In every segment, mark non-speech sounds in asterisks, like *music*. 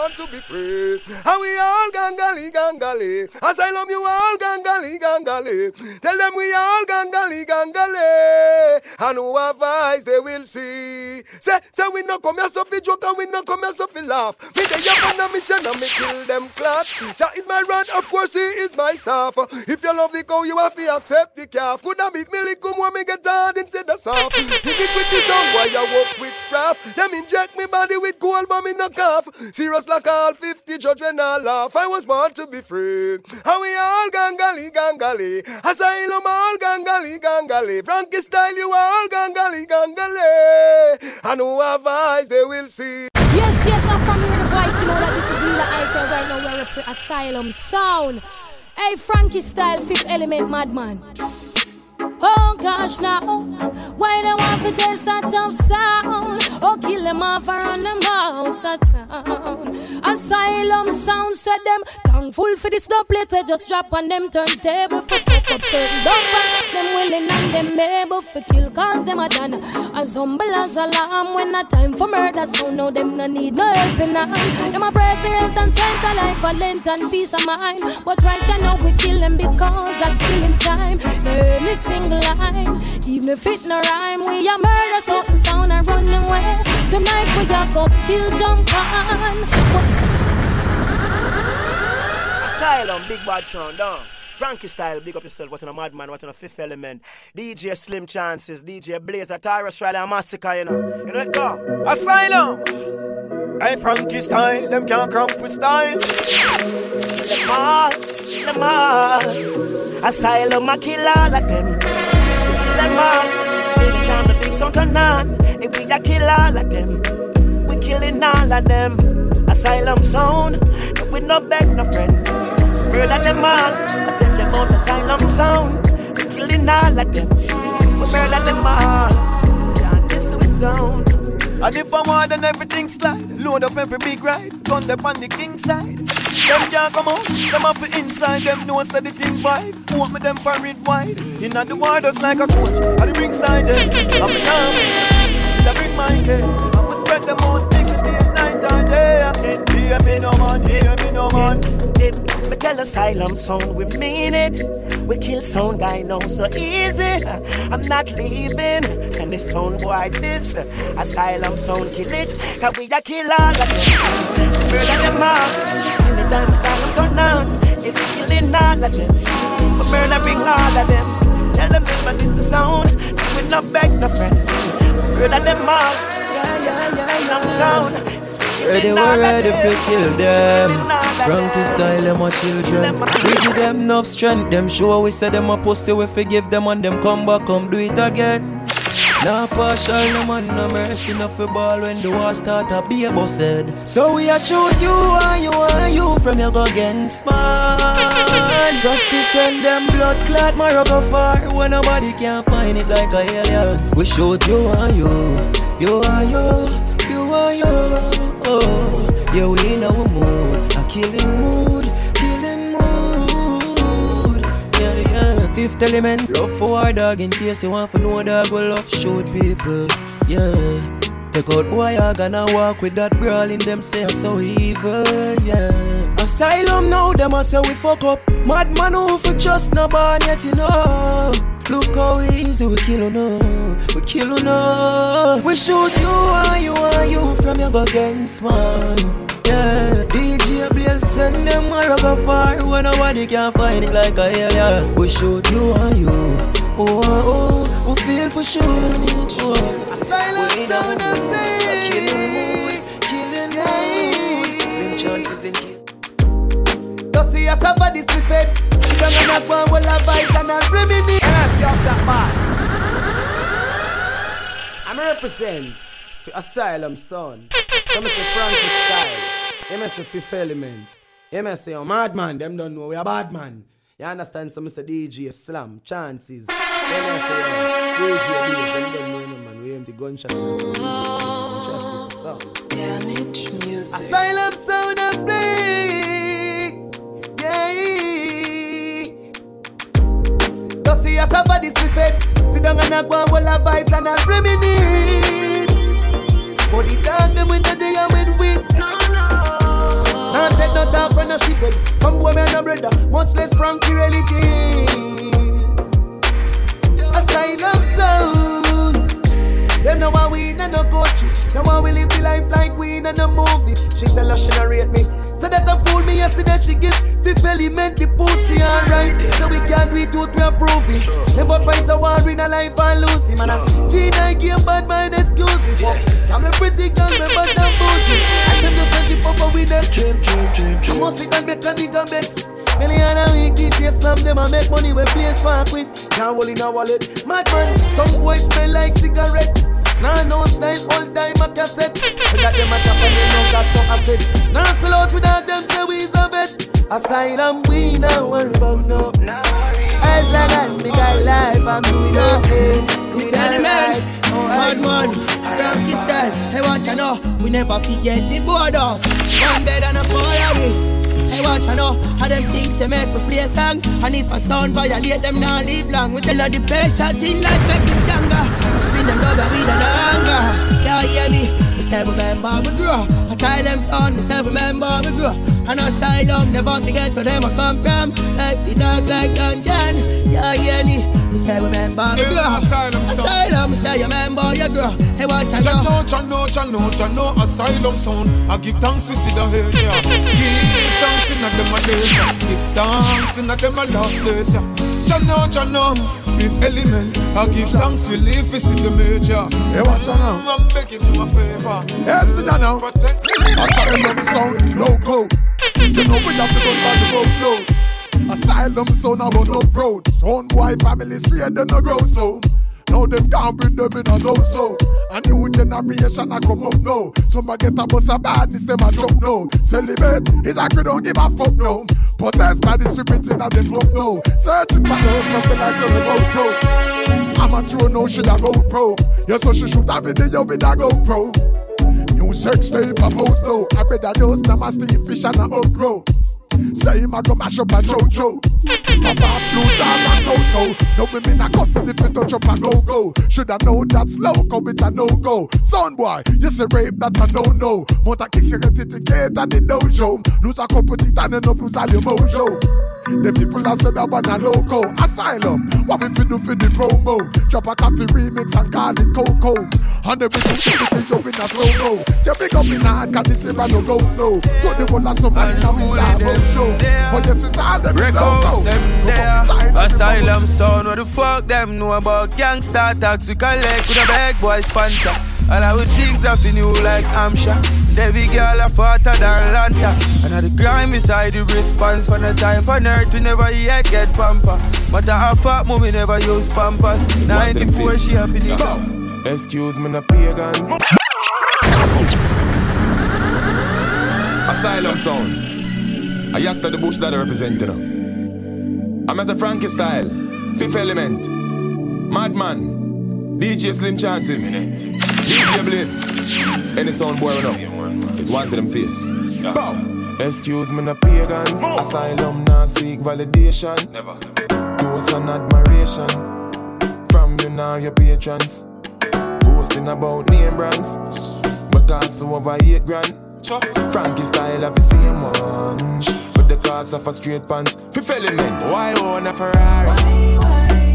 born to be free. And we all gangali gangali. love you all gangali gangali. Tell them we all gangali gangali. And who have eyes, they will see. Say, say we no come here so fi joke and we no come here so fi laugh. Me they have on a mission and me kill them class. Jah is my rod, of course he is my staff. If you love the cow, you have to accept the calf. Could have beat me come when me get hard instead of soft. With the song, why you walk witchcraft? Them inject me body with cold, but me no cough. Serious like all 50 judge when I laugh. I was born to be free. How we all gangali gangali. Asylum all gangali gangali. Frankie style, you all gangali gangali. And who have eyes, they will see. Yes, yes, I'm from here, the voice. You know that this is Lila Ike right now. We're up to Asylum Sound. Hey, Frankie style, fifth element, madman. Oh gosh now, why they want to test a tough sound? Oh kill them off and run them out of town. Asylum sound said them thankful for this doublet we just drop on them turntable for fuck up certain dump them willing and them able for kill cause them a done as humble as a lamb when a time for murder so no them no need no helping hand. Them a pray for health and strength a life for length and peace of mind, but right now we kill them because I kill him time. Every single line, even if it no rhyme, we a murder something sound and run away. Tonight we a go kill jump on. Asylum, big bad sound, down. Frankie style, big up yourself. What on a madman, what on a fifth element. DJ Slim Chances, DJ Blaze, a Tyrus Rider, Massacre, you know. You know it go. Asylum! Hey, Frankie style, them can't cramp with style. Them all, them all. Asylum, I kill all of them. All. Anytime the big sound turn on, if we a kill all of them. We killing all of them. Asylum sound, we no beg no friend. Murder them all. I tell them about asylum sound. We killing all of them. We murder them all. Can't. And if I'm more than everything slide, load up every big ride, gun them on the king side. Them can't come out, them off the inside, them know say the thing vibe. Want me them for it wide. Inna the war just like a coach, at the ringside, yeah. I'm a dance, I bring my cake. I'ma spread them out, Hear me no man, hear me no man. Me tell asylum sound, we mean it. We kill sound, I know so easy. I'm not leaving. And this sound boy, this asylum sound, kill it. Cause we a kill all of them. Murder them all. Anytime asylum turn down, if we killing all of them. We murdering all of them. Tell them this the sound. We not beg no friend. Murder them all. Ready, we ready for kill them. Frankie style, them a children. We give them enough strength. Them sure we say them a pussy. We forgive them and them come back, come do it again. Nah partial, no man, no mercy, no for ball when the war start a be a busted. So we a shoot you and you and you from your against man. Justice and them blood clot, my go far when nobody can find it like a alien. We shoot you and you, you and you, you and you. Oh, we in our mood, a killing mood, killing mood. Yeah, yeah. Fifth element, love for our dog in case you want to know dog will love shoot people. Yeah. Take out boy, I gonna walk with that brawl in them say I'm so evil, yeah. Asylum now, them a say we fuck up. Madman who for just no born yet, you know. Look how easy we kill you now, we kill you now. We shoot you and you and you from your go against man. Yeah, DJ Blaze send them a go far when nobody can find it like a alien. We shoot you and you, oh oh, oh we feel for sure. Oh. Silence down mood, killing mood, killing mood. Slim chances in case. Don't see a somebody slipping. Sit down and a go and will a bite and a bring me me. I see up that boss. I'm represent for Asylum son. Come say Frankie style. Him say Fifth Element. Him say a oh, madman. Them don't know we a bad man. You understand? Some say DJ Slam chances. Then I say DJ Blaze. Them don't know no man. We empty gunshot. and some Trust me, some sound. Damage music. Asylum sound Don't see a somebody. Sit down and a go and roll a vibes and a reminisce. But the dog them with the day and with we. Can't take no talk from no shit eh. some boy man no brother, much less Frankie reality. Asylum sound. Them know why we in a no coach. Now why we live the life like we in a no movie. She tell us she not rate me. So that a fool me yesterday she give fifth element the pussy alright. So we can't it what we are proving. Never fight the war in a life and lose him. And a G9 game bad mind excuse me. Can we pretty girl me but I'm bougie. I tell you to chip up with them. Trip, trip, trip, trip. I must can make a nigga bet. Million a week, DJ slam them and make money when place for quit. Can't hold in a wallet. Mad man, some boys smell like cigarette. Nah, no style, all time a cassette. So that them a tap and they no got no asset. Nah, sell out without them, say we is a vet. Asylum, we not worry about no. As long as me got life, I'm doing okay. Good element, bad man, Frankie style. Hey, watch I know, we never forget the borders. One bed and a fall away. Hey, watch I know how them things they make me play a song. And if a sound violate them, not live long. We tell her the patience in life make me stronger. Spin them rubber with an anger. Yeah, hear me? We say remember we grow. I tell them son, we say remember we grow. An asylum, never forget where them I come from. Life the dark like dungeon. Yeah, hear me? We say remember we grow. Asylum, son. Asylum, we say remember you grow. Hey, watch I know. Jano, Jano, Jano, Jano, asylum sound. I give thanks we see the hurt, yeah. Give thanks in a them a days, yeah. Give thanks in a them a last days, yeah. Jano, Jano, fifth element. I give thanks we live we see the major. Hey, watch out now. I'm begging you a favor. Yes, sit down now. Protect Asylum sound, loco. You know we have to go by the road, no. Asylum sound about no road. Own boy family straight them no grow so. Now them can't bring them in a so so. A new generation a come up now. Some a get a bus of badness, them a drop now. Celibate is like we don't give a fuck now. Possessed by the spirit in a them club now. Searching for love from the lights on the road I'm a true no she a go pro. Yeah, so she shoot a video with a GoPro. New sex tape a post though. I bet that those namaste fish and a upgrow. Say him a go mash up a Jojo. Papa blue stars and Toto. No women a custody fit touch up a go go. Shoulda know that's loco, it's a no go. Son boy, you say rape that's a no no. Mota kick your ticket and the dojo. Lose a couple teeth and end up lose all your mojo. The people that said one a loco. Asylum, what we fi do for the promo? Drop a coffee remix and call it Coco. And then we do everything up in a slow mo. You big up in a hard, cause this is a no go slow. To the one that somebody now in that show. But yes, we start them Break slow out go. them Go there. up beside them, Asylum sound, what the fuck them know about gangsta tax? We collect with a big boy sponsor. All our things have been new like Hampshire. Every girl a fatter than Lanta. And at the grime beside the response. For the time on earth, we never yet get pamper. But a fat move, we never use pampers. 94, she happy nigga. Excuse me, no pagans. Asylum sound. I asked the bush that I represent, you know. I'm as a Frankie style. Fifth element. Madman. DJ Slim Chances. DJ Bliss. Any sound boy, know. It's one to them face. Bow. Excuse me, no pagans. Asylum, now seek validation. Never. Ghost and admiration. From you now, your patrons. Boasting about name brands. Because over eight grand. Frankie style of the same one. The cost of a straight pants. Fifth element. Why own a Ferrari?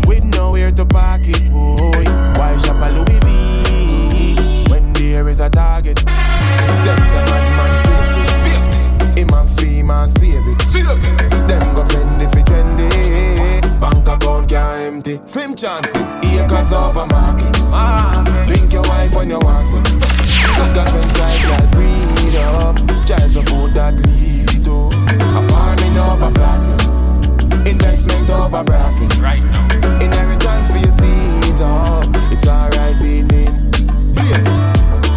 With nowhere to park it, boy. Why shop a Louis V? When there is a target. Them say madman face it. Him a fee, man save it. Them go fend if it trendy. Bank account can't empty. Slim chances, acres over markets. Link your wife when you want it. Got inside, girl, breathe up. Child support that lead to a farming over blasting. Investment over profit. Right now. Inheritance for your seeds up. It's alright being in. Yes.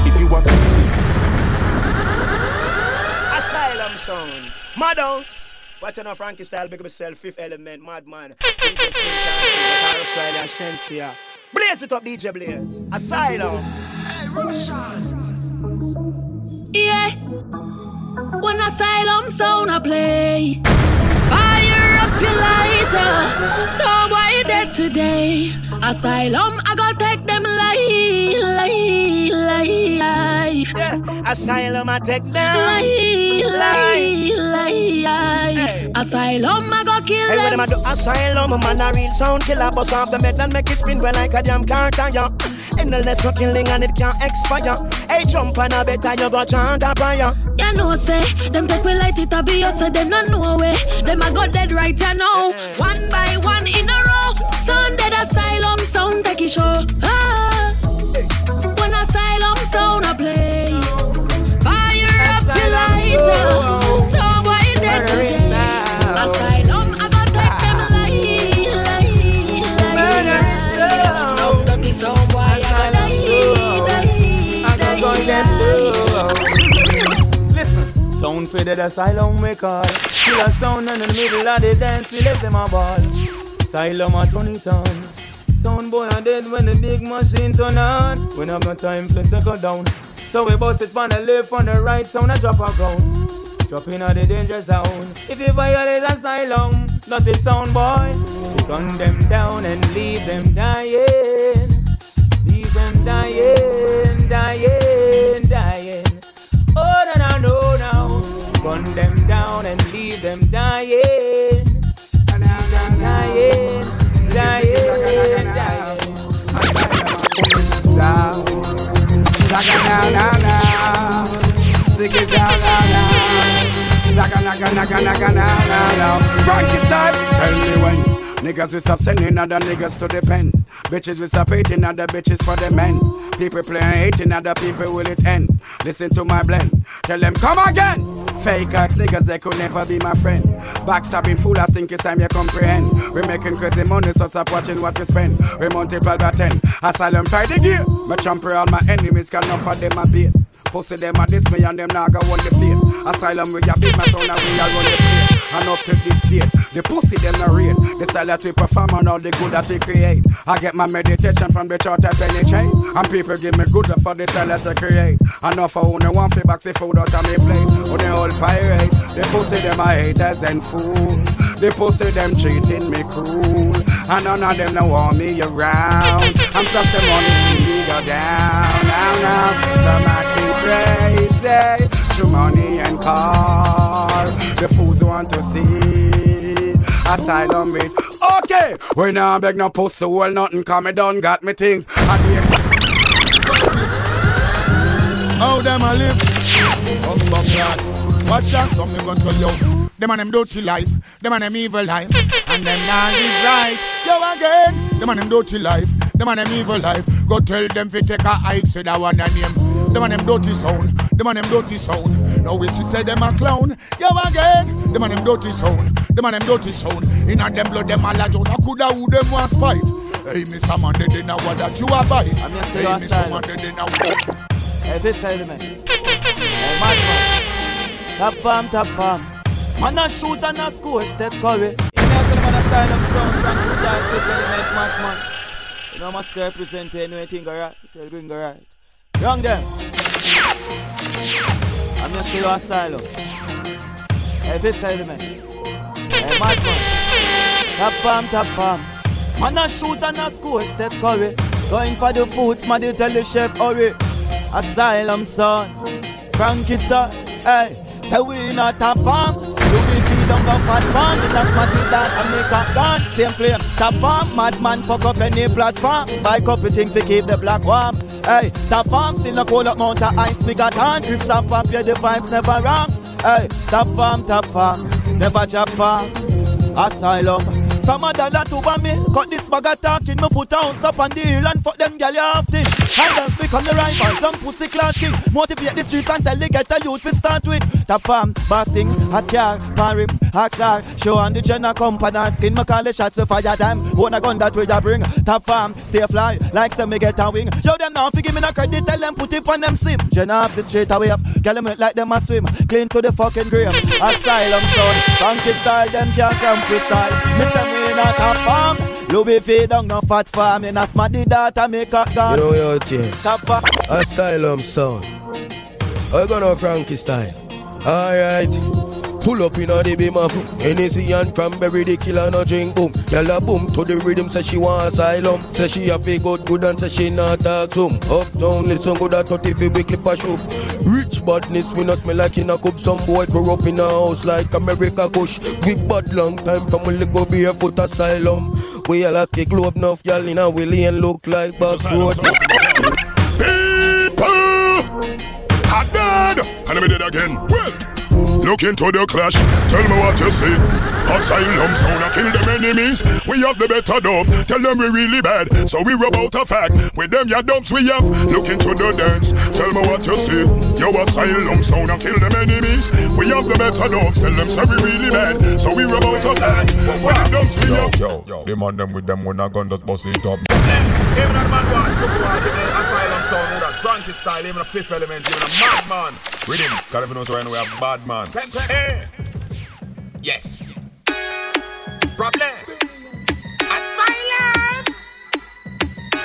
If you are feeling. Asylum sound. Madhouse. Watching out Frankie style, big up yourself, fifth element, madman. DJ Slim Chances, Carlos Riley, and Shensia. Blaze it up, DJ Blaze. Asylum. Hey, Russian. Yeah. When asylum sound a play, fire up your lighter. Uh, so why they today. Asylum, I gotta take them lie, lie, lie. Yeah, asylum, I take them lie, lie, lie. Hey. Asylum, I go kill hey, them. Hey, what am I do? Asylum, man, a real sound killer. Bust off the metal, make it spin well like a damn car tire. Endless so killing and it can't expire. Hey, jump on a better, you go chant a prayer. You know, say, them take me light it be you, say them not know way. Them I got dead right now. One by one in a row. Sound dead asylum sound take it show. Ah, Sound faded asylum we call. Kill a sound in the middle of the dance, we left them a ball. Asylum a turn it on. Sound boy are dead when the big machine turn on. We have no time to circle down. So we bust it from the left, from the right, sound a drop a ground. Dropping on the danger zone. If you violate asylum, not the sound boy. We gun them down and leave them dying. Leave them dying, dying, dying. Oh no no no no. Gun them down and leave them dying. Dying, dying, dying. Now. Frankie style. Tell me when. Niggas we stop sending other niggas to the pen. Bitches we stop hating other bitches for the men. People playing hating other people will it end. Listen to my blend. Tell them come again. Fake ass niggas they could never be my friend. Backstabbing fool, I think it's time you comprehend. We're making crazy money, so stop watching what we spend. We multiply by ten. Asylum try the gear. My champion all my enemies can offer them a beat. Pussy them a diss me and them go on the feet. Asylum with your big my son and we all run the place. And up to this state, the pussy them real. The style that we perform and all the good that we create. I get my meditation from the chart that penetrate. And people give me good for the style that I create. Enough for only one fee back the food out of me plate. On the whole pirate, the pussy them are haters and fool. The pussy them treating me cruel. And none of them don't want me around. I'm just the money see me go down. Now, now, some acting crazy. Through money and car. The fools want to see asylum rich. Okay, we now beg no pussy hole, nothing come me done, got me things. How them a live? Watch out, some me gonna tell you. Them and them dirty life, them and them evil life, and them not live right. Yo again, them and them dirty life, them and them evil life. Go tell them fi take a hike, say that one a name. Them and them dirty sound, them and them dirty sound. Now we she say them a clown. Yo again, them and them dirty sound, them and them dirty sound. Inna them blood, them a lodge out. I coulda who them want fight. Hey, Miss Amanda, they did know what that you a buy. Hey, Miss Amanda, they didn't know what. Every element. Hey, madman. Oh, top farm, top farm. Man a shoot and a score, Steph Curry. In there, so man a asylum sound from the start, fifth element, madman. You know, must represent anything, alright? Tell bring alright. Young them. I'm your asylum. Hey, fifth element. Hey, madman. Top farm, top farm. Man a shoot and a score, Steph Curry. Going for the food, smaddy tell the chef, hurry. Asylum son, Frankie star, hey. Say we not a farm, you be feed on the fat farm. It a smarty that and make a gun. Same flame, top farm, madman fuck up any platform. Buy couple things to keep the black warm. Hey, top farm still a cold up mount of ice. Me got hand grips top farm, yeah the vibes never wrong. Hey, top farm, top farm, never drop farm. Asylum. Some a dollar to buy me Cut this bag of talking Me put a house on the hill And fuck them gal thing I dance become the rival Some pussy class king Motivate the streets And tell the get a youth We start with Top farm, bossing, hot car rim, hot star Show on the general company Skin me call the shots We fire time Own a gun that we ya bring Top farm, stay fly Like some me get a wing Yo them now fi give me no credit Tell them put it on them sim Jenna up the straight away up Gal them like them a swim Clean to the fucking grave Asylum son Funky style Them can't come style Me say me not a farm. Louis V down no fat farm. In a smarty data make a gun. You know? Top farm. Asylum sound. I gonna Frankie style. Alright. Pull up in a the beam of Hennessy and cranberry, the killer no drink boom. Girl a boom to the rhythm, say she want asylum. Say she a feel good, good and say she not talk some. Up down, listen good at 30 fi we clip a shoot. Rich badness, we no smell like in a cup. Some boy grow up in a house like America Kush. We bad long time from we go barefoot asylum. We all a kick globe enough, y'all in a willy and look like back road. People are dead. And I'm dead again. Well. Look into the clash, tell me what you see. Asylum sound, I kill them enemies. We have the better dub, tell them we really bad. So we rub out a fact. With them ya dumps we have. Look into the dance, tell me what you see. Yo, asylum sound, I kill them enemies. We have the better dubs, tell them say we really bad. So we rub out a fact. With them dumps we have. Yo, yo, them on them with them when I gun just bust it up. Even a man one, so go on, asylum sound, with style, even a fifth element, even a madman. Rhythm, cause if you know so we have bad man. Eh. Yes. Problem. Asylum.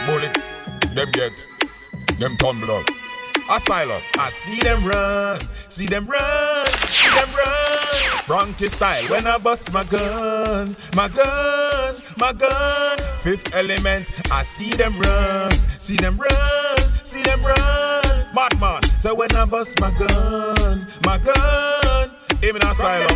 Bullet, them get, them tumble up. Asylum. I see them run, see them run, see them run. Frankie style when I bust my gun, my gun, my gun. Fifth element. I see them run, see them run, see them run. Madman. So when I bust my gun, my gun. Even asylum.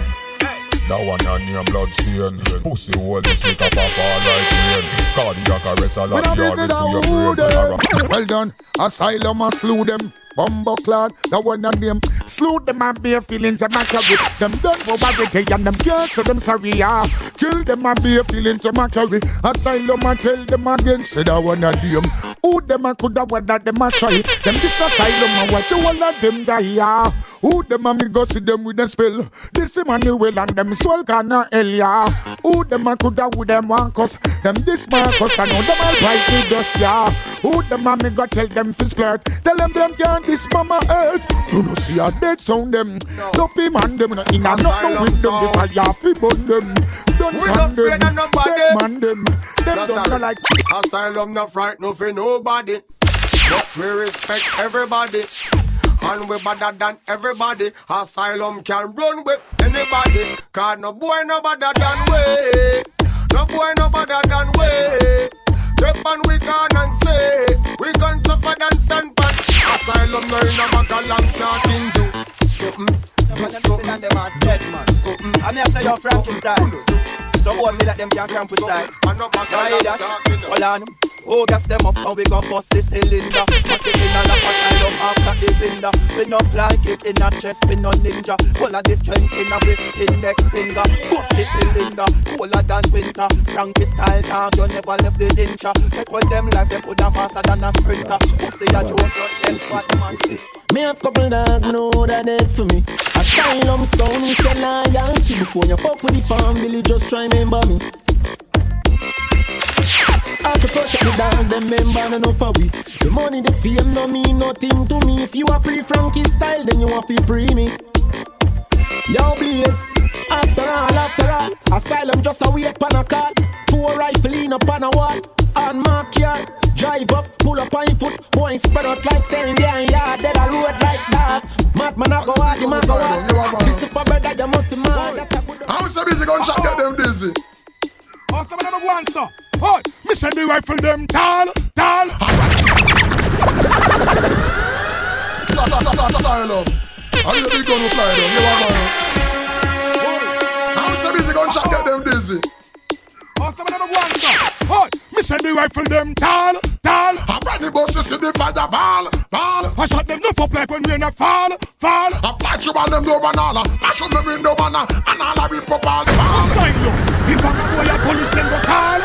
That one on name blood stain Pussy hole this lick up off all right rain Cardiac arrest a lot the hardest to your brain Well done, asylum and slew them. Bumbo clad, that one on them. Slew them and bare feelings and matter with them. Done for barricade and them girls, so them sorry, yeah. Kill them and bare feelings and matter with asylum and tell them again, say that one on them. Who them and coulda weather them a try. Them this asylum and watch you all of them die, yeah. Who them and me go see them with a spell. This Emmanuel and them swell kana uh, hell, yeah. Who them and coulda with them one cause. Them this Marcus, I know them all right with us, yeah. Who them and me go tell them fi splurt. Tell them them can't this mama earth. You know see a dead sound them. Dopey man them no in a no with them. The fire fi burn them. Don't We can not them. afraid of nobody. Dead man them. Them don't like. Asylum not no for nobody. But we respect everybody. And we better than everybody. Asylum can run with anybody. Cause no boy no better than we. No boy no better than we. Step and we can and say We can suffer dance and pat Asylum no in a bag of long talking to Something Something I mean, after your Frankie style. So what me like them can't camp with style. I know bag Now of hear long that? talking Hold on. Oh, gas them up and we gon' bust the cylinder. Put it in a lap asylum after the cinder. We no fly kick in a chest, we no ninja. All of this strength in a brick index finger. Bust the cylinder, colder than winter. Frankie style talk, you never left the incha. Take all them life, them foot faster than a sprinter. Pussy a joke, them squat man. Me have couple dog, know that dead for me. Asylum sound, we say loyalty. Before you fuck with the family, just try remember me. I have to protect the dog, them member no for we. The money, the fame, no mean nothing to me. If you are pre-Frankie style, then you want to pre me. Yo, Blaze, after all, after all, asylum just a wait pan a call. Four rifle in up on a wall, on mark yard. Drive up, pull up on your foot, boy spread out like saying yeah, yeah, dead a road like that. Madman a go hard, the man go hard. Listen for brother, you must be mad. I'm so busy gun shot get them dizzy. Oh, some of them go answer. Oh, me send the rifle them tall, tall. Asylum. I need a big gun to fly down. You want one? I'm so busy gun shot get them dizzy. Them go answer. Oh, me send the rifle them tall, tall. I'm ready, boss, to see the fire ball, ball. I shot them no up like when we in a fall, fall. I fly through all them door all. I shoot the window all. And all I rip up all the ball. Asylum. If I'm a boy, a police them go call.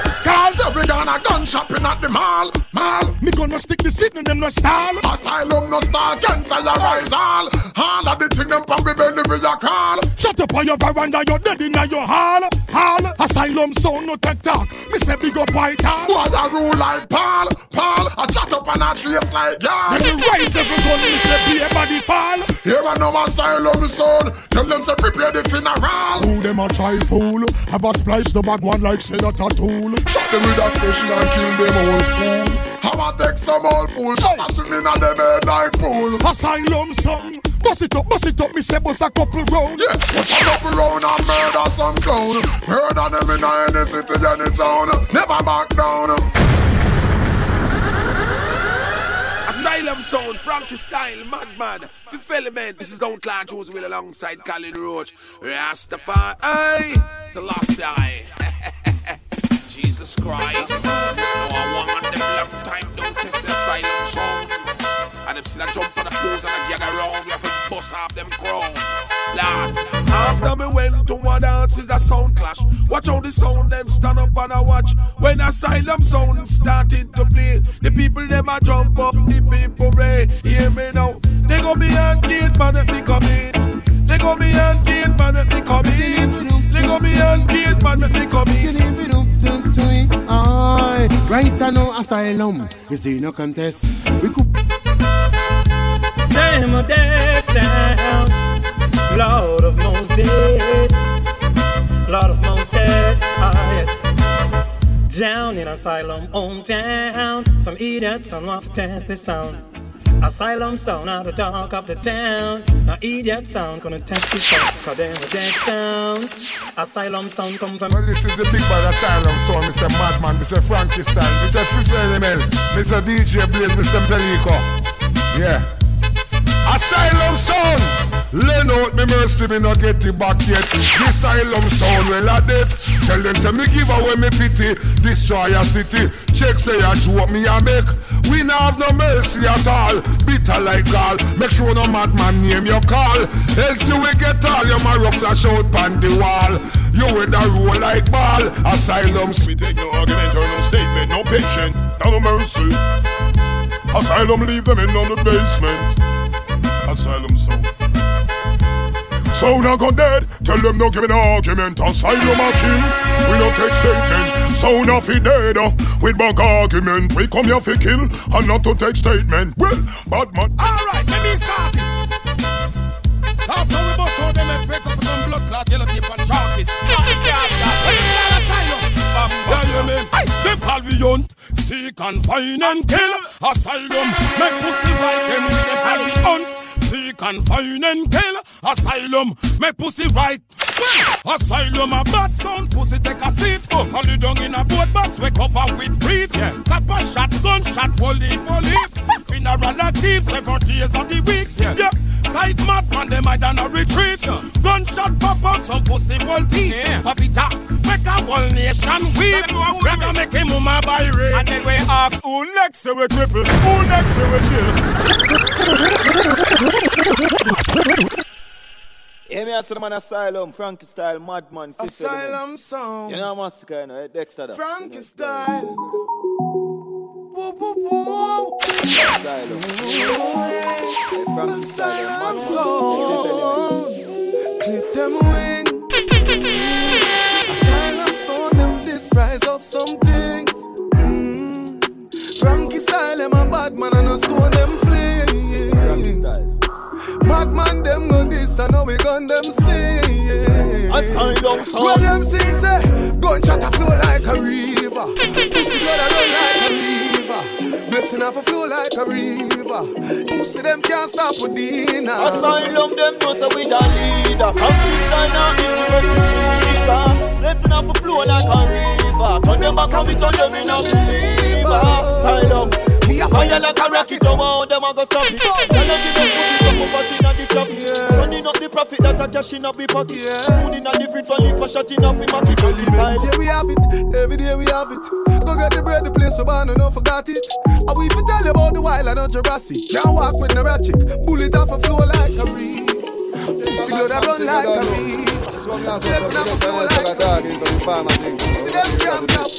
So we gonna gun shopping at the mall, mall. Me gonna stick the signal them no stall. Asylum no star, can't terrorize all. All of the thing them pump we belly with a call. Shut up on your veranda, you're dead in your hall, hall. Asylum sound no tech talk. Me say big up white hall. Boy, I rule like Paul, Paul. I chat up and I trace like y'all. When you rise every gun, me say be a body fall. Here I know my asylum son. Tell them to prepare the funeral. Who them a try fool? Have a splice the bag one like say that a tool. Shot them with a special and kill them old school. How I take some old fool, shot a swimming at them head like pool. Asylum song, Bust it up, bust it up, me say bust a couple round. Yeah, bust a couple round and murder some clown. Murder them in any city, any town. Never back down. Asylum Sound, Frankie Style, Madman, Fifth Element. This is Outlaw Jones with alongside Colin Roach, Rastafari, Selassie. *laughs* Jesus Christ. No, I want them long time, don't test Asylum Sound. And if still a jump for the pose and a gag around, we have to bust off them crown. Lord, after me went to one dance is a sound clash. Watch how the sound them stand up and a watch. When asylum sound started to play, the people them a jump up, the people ray. Hear me now. They go be and kill man if me come in. They go be and kill man if me come in. They go be and kill man if me come in. Right now asylum is in no contest. We could Death sound, Lord of Moses, Lord of Moses, ah yes. Down in asylum hometown, some idiots on off test the sound. Asylum sound out the dark of the town. Now idiot sound gonna test the sound, cause them a dead sound. Asylum sound come from Well, this is the big bad asylum sound. Mr. Madman, Mr. Frankie Style, Mr. Fifth Element, Mr. DJ Blaze, Mr. Pelico. Yeah. Asylum sound. Lend out me mercy, me not get it back yet. The asylum sound, well I did. Tell them say me give away me pity. Destroy a city. Check say I what me a make. We not have no mercy at all. Bitter like gall. Make sure no madman name your call. Else you will get all your marrow flash out pan the wall. You with a roll like ball. Asylum. We take no argument or no statement, no patient, no mercy. Asylum, leave them in on the basement. Asylum, so. So now go dead, tell them no give an argument. Asylum a kill, we no take statement. So now fi dead, uh, with bug argument. We come here fi kill, and not to take statement. Well, bad man. Alright, let me start it. After we bust all them effects of some blood clot, yellow tape and chalk it. Yeah, you mean? Them call we hunt, seek and find and kill. Asylum, make pussy right, them with we hunt. Seek and find and kill. Asylum, make pussy right. Asylum a bad sound, pussy take a seat. Oh, holly down in a boat box, we cover with breed. Yeah. Tap a shot, gunshot, wally, wally. Funeral a keep seven days of the week. Yeah. yeah. Side madman, them I done a retreat. Gunshot pop out, some pussy wall teeth. Yeah. Pop it off, make a whole nation weep. Reckon make him mama by rape. And then we ask, who next say we cripple? Who next say we kill? Yeah, me ask man Asylum, Frankie Style, Madman, Asylum sound. You know Massacre, you know, eh, Dexter. Frankie style. Woo, woo, woo. Asylum. Hey, Frankie Style, Madman, sound. Clip them wing. Asylum sound them this rise up some things. Mm. Frankie style them a bad man and a stone them fling. Frankie Style. Madman them go this and now we gun them sing. Asylum sound. What them sing say? Gunshot a flow like a river. Pussy blood a run like a river. Blessing off a flow like a river. Pussy them can't stop with dinner. Asylum, them know so we the leader. Frankie Style now interesting shooter. Let's not for flow like a river. Turn them back and we turn them in a believer. Asylum. Me a Fire like a rocket, no one them a go stop it. Y'all give them pussy some of it inna the traffic. Running up the profit that a cash in up the pocket. Food inna the fridge, one lip a shot in up the market. Every day we have it, every day we have it. Go get the bread, the place so bad, no don't forget it. I will even tell you about the wild and not Jurassic. Can't walk with no ratchet, bullet off a flow like a reed. Pussy blood a run like a reed. Just now a flow like a reed. Pussy them can't stop.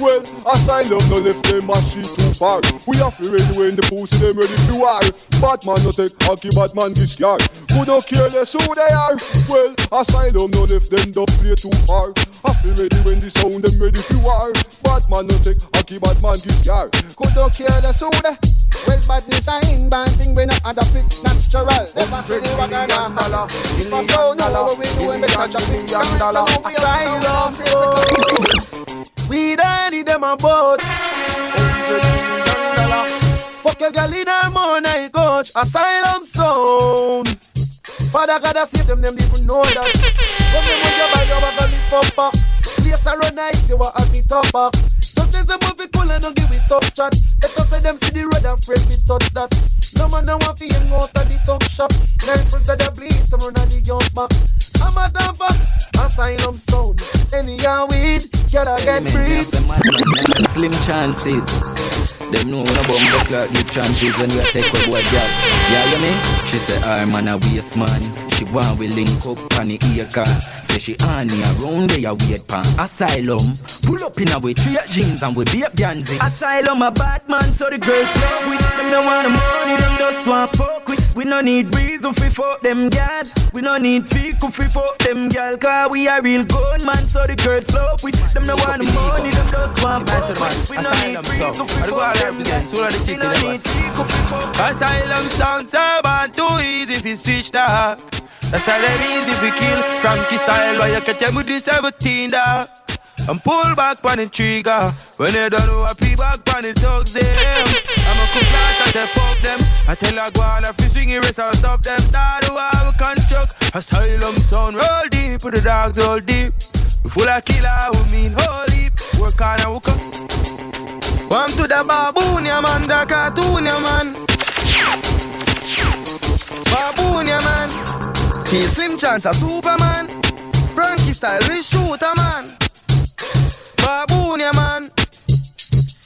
Well, i asylum no left them a shit too far. We have to ready when the pussy them ready to war. Batman no take hockey, Batman this yard. Who don't care less who they are. Well, asylum no left them don't play too far. Have to ready when the sound them ready to war. Batman no take hockey, Batman this yard. Could don't care less who they. Well, badness design, bad thing we not other pick natural. Never see the wagon dollar. If I so know what we do when they catch a million dollar. Asylum We don't need them a boat. Fuck your girl in her money coach. Asylum Sound. Father God, I save them, them even know that. Come them when you buy your bag lift up back. Place a run nice, you want have it up back. Sometimes them move it cool and don't give it tough chat. Let us say them see the road and afraid we touch that. No man don't want hang out of the talk shop. Nine front of the bleed, some run on the young back. I'm a damper, asylum sound. Any young weed, gotta get free. Slim chances. Them know when a bum bumbo clock give chances when you take a boy girl. Yeah, you me? She say, I'm man a waste man. She want we link up on the ear car. Say she on me around there, wait pan. Asylum. Pull up in a way, three jeans and we be up Ganzi. Asylum a bad man, so the girls love with them. Don't want the money, them just want fuck with. We no need reason fi fuck them gal. We no need fickle fi fuck them gal. Cause we are real good man, so the girls love with them. Don't want the money, them just want fuck with. We no need reason fi fuck no need fickle fi fuck. Asylum sound so bad, too easy fi switch that. That's how them easy fi kill. Frankie style, why you catch them with the 17 da. And pull back on the trigger. When they don't know I pee back on the thugs them I'm a cook like I say fuck them. I tell go on if you swing it, I'll stop them. That do how we construct. Asylum sound roll deep Put the dogs roll deep. Full of killer, we mean heap Work on and work up One to the baboon, yeah man, the cartoon, yeah man Baboon, yeah man Feel Slim Chance a Superman Frankie style, we shoot a man Baboon, yeah, man.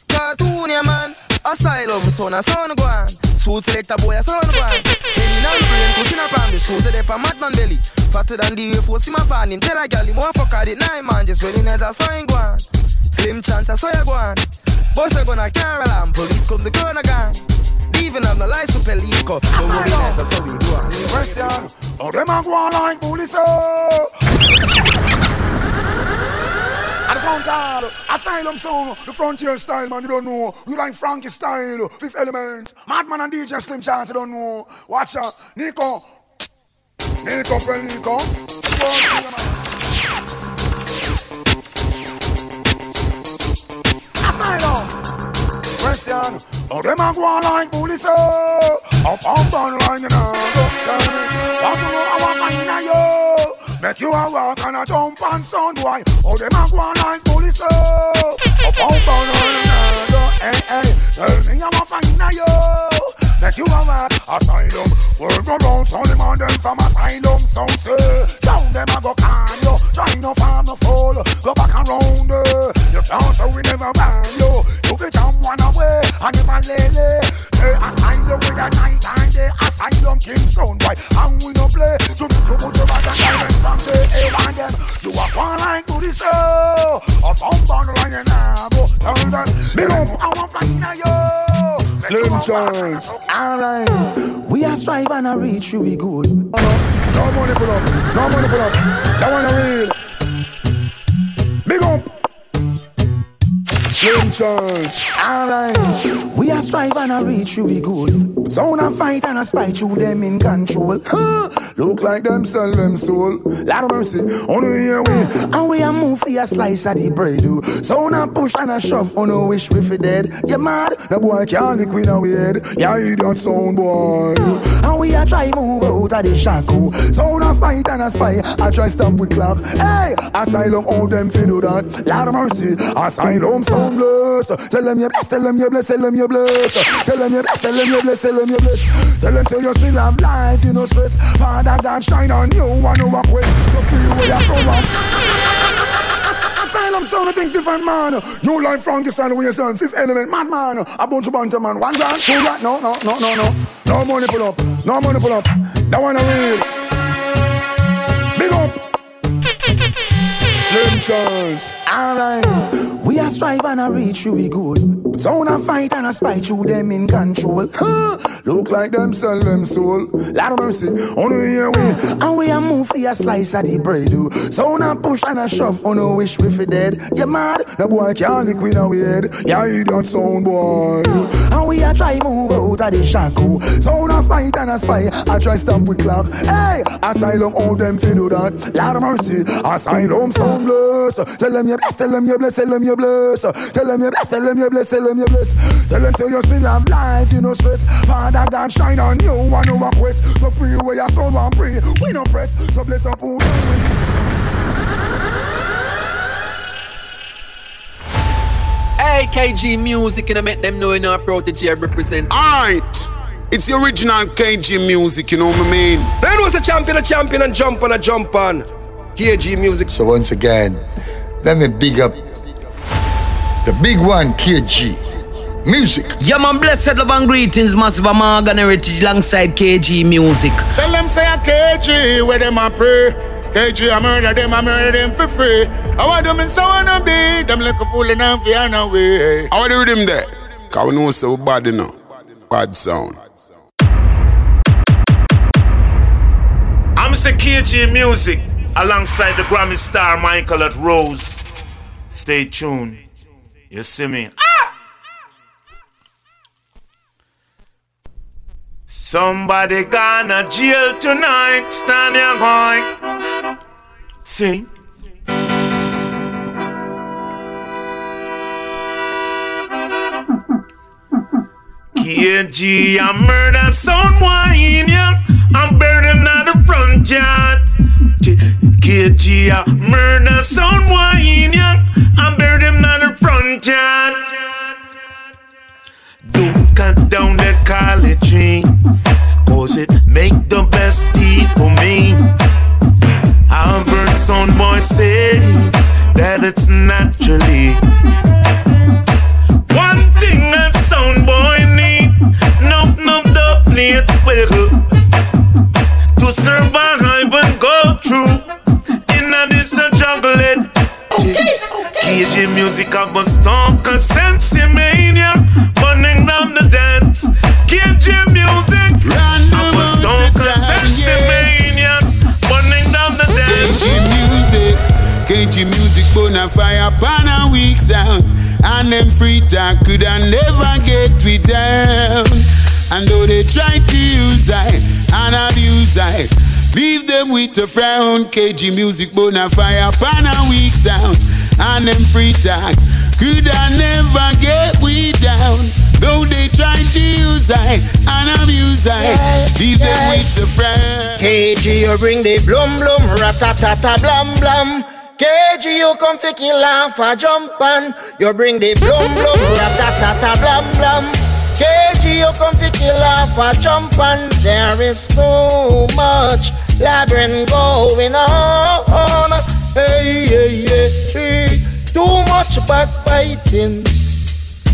Cartoon, yeah, man. Asylum, son, a son, go on. Suit selector, boy, a son, go on. Any now, brain, pushing up on the shoes, they pa madman belly. Fatter than the force, him a fan him. Tell a gal, him want fuck at it, nine man, just when he needs a son, go on. Slim chance, I saw you go on. Boss, are gonna carry alarm, police come, the gun again. Even have the license for liquor. But we be nice, that's how we do. Question. Oh, them a go on like police, oh. And the sound called Asylum Sound, the frontier style, man, you don't know. You like Frankie style, Fifth Element, Madman and DJ Slim Chance, you don't know. Watch out, Nico. Nico, well, Question. Oh, them a go on like police, oh. Up, up, down, line, you know. Tell me, you know, I want my yo. Make you a walk and a jump and sound boy. Oh, them a go on like police, oh. Up, up, down, line, you know. Hey, hey, tell me I'm a fine yo. Make you a walk asylum. Work around, sound them on them from asylum. Sound say, sound them a go can yo. Try no farm no fall. Go back around, uh. You can't so we never ban yo. You fi jump one away and them a lele. Hey, asylum with a night and day. Asylum king sound boy. And we no play. So make you put your back and diamond from the hey and them. You a one line to the show. A bump on the line and now go. Tell them, big up, I want flying now yo. Slim chance. Alright, we are strive and I reach you we good. Uh-huh. No money pull up, no money pull up. That one a real. Big up. Slim. Alright, we are strive and I reach you we good. Zone a fight and I spite you them in control. Huh. Look like them sell them soul. Lord of mercy, only here we. And we a move for a slice of the bread. Zone a push and a shove, on no wish we fi dead. You mad? The boy can't lick with a weird. Yeah, idiot sound boy. And we a try move out of the shackle. Zone a fight and a spy. I try stamp with clock. Hey, asylum, all them fi do that. Lord of mercy, asylum sound bless. Tell them you bless, tell them you bless, tell them you bless. Tell them you bless, tell them you bless, tell them you bless. Tell them say you still have life, you no stress. Father God shine on you, one over quest. So kill you with your soul. Asylum sound of things different, man. You like Frankie style with your son, fifth element, mad man. A bunch of banter, man. One grand, two grand. No, no, no, no, no. No money pull up, no money pull up. That one a real. Big up. Slim chance. Alright, we are strive and I reach you we good. Zone a fight and I spite you them in control. *laughs* Look like them sell them soul. Lord of mercy, only here we. And we a move for a slice of the bread. Oh. do. Zone a push and a shove, on no wish we fi dead. You mad? The boy can't lick with a weird. Yeah, idiot sound boy. And we a try move out of the shackle. Oh. Sound a fight and a spy. I try stamp with clock. Hey, asylum, all them fi do that. Lord of mercy, asylum sound bless. Tell them you bless, tell them you bless, tell them you bless. bless. Tell them you bless, tell them you bless, tell them you bless. Tell them say you still have life, you no stress. Father God shine on you, one over quest. So pray where your soul want pray. We no press, so bless up who AKG music and I make them know in our protege represent. Alright. It's the original KG music, you know what I mean? Then was a champion, a champion, and jump on, a jump on. KG music. So once again, let me big up the big one, KG. Music. Yeah, man, blessed love and greetings, massive Amalgam heritage alongside KG Music. Tell them say a KG where them a pray. KG I murder them, I murder them for free. I want them in so wanna be, them like a fool and I'm fear no way. I want to read them there. Cause we know so bad enough. Bad sound. I'm Mr. KG Music alongside the Grammy star Michael at Rose. Stay tuned. You see me? Ah! Somebody gonna jail tonight. Stand your going. Sing. KG, I murder someone, yeah. I'm burning at the front yard. KG, I murder someone, yeah. I'm burning at the front yard. Don't cut down the college tree, cause it make the best tea for me. I've heard some boy say that it's naturally. One thing that sound boy need, no, no, the plate wiggle to survive and go through. In a this a jungle it. KG music I was stalk and sense mania, burning down the dance. KG music, I was stalk and sense mania, burning down the dance. KG music, KG music, bonafire, pan a weak sound. And them free talk could I never get we down. And though they try to use I and abuse I, leave them with a frown. KG music, bonafire, pan a weak sound. And them free talk could I never get we down. Though they try to use I and abuse I, leave them with a frown. KG, you bring the blum blum, ratatata blam blam. KG, you come fi kill off a jump and you bring the blum blum, ratatata blam blam. KG, you come fi kill off a jump and there is too much labyrinth going on. Hey, hey, hey, hey. too much backbiting.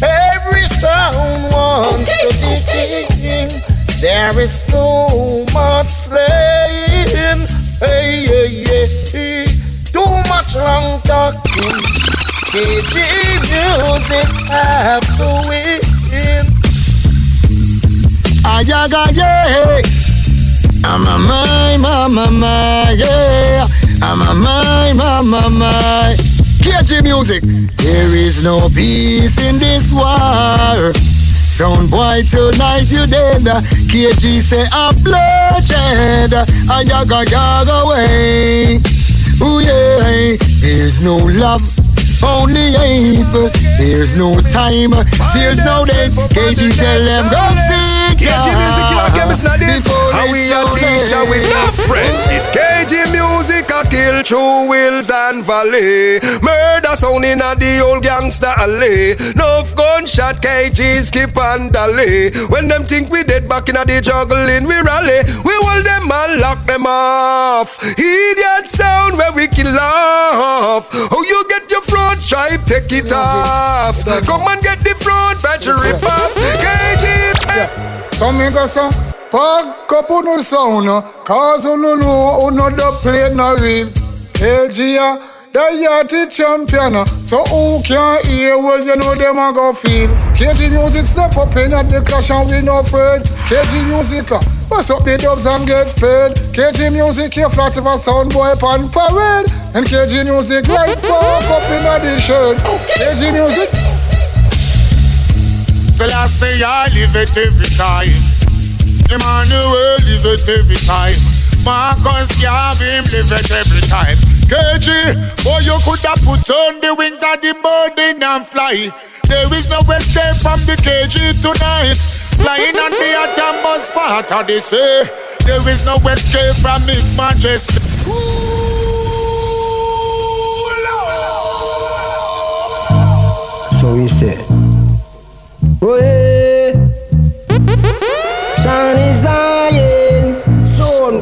Every sound wants to be king. There is too much slaying. Hey, hey, hey, hey. Too much long talking. KG music have to win. Ayaga, yeah. I'm a my, mama, my, yeah. I'm a my, mama, my. my. KG music. There is no peace in this war. Sound boy, tonight you dead. KG say I'm bloodshed. Ayaga, yaga away. Ooh yeah, there's no love. Only hate, there's no time, there's no date. KG tell them go seek KG music, you game is not this. How we a teacher with no friend. This KG music a kill through wills and valley. Murder sound in a the old gangster alley. Enough gunshot KG skip and dally. When them think we dead back in a the juggling we rally. We hold them and lock them off. Idiot sound where we kill off. Oh you get your front stripe, take it off. Come and get the front battery rip off. KG. So me go so Pack up on the sound Cause you no know Who know the play no real. KG ya the champion So who can hear? Well you know them a go feel. KG music step up in at the clash And we no afraid. KG music What's Bust up the dubs and get paid. KG music here flat of a sound boy pan parade. And KG music right back up in at the shirt KG music Selassie, I say I live it every time. Emmanuel live it every time. Marcus Garvey live it every time. KG, boy, you could have put on the wings of the bird and fly. There is no escape from the KG tonight. Flying on the atom bus part of the sea. There is no escape from His Majesty. So he said, Way, sun is dying,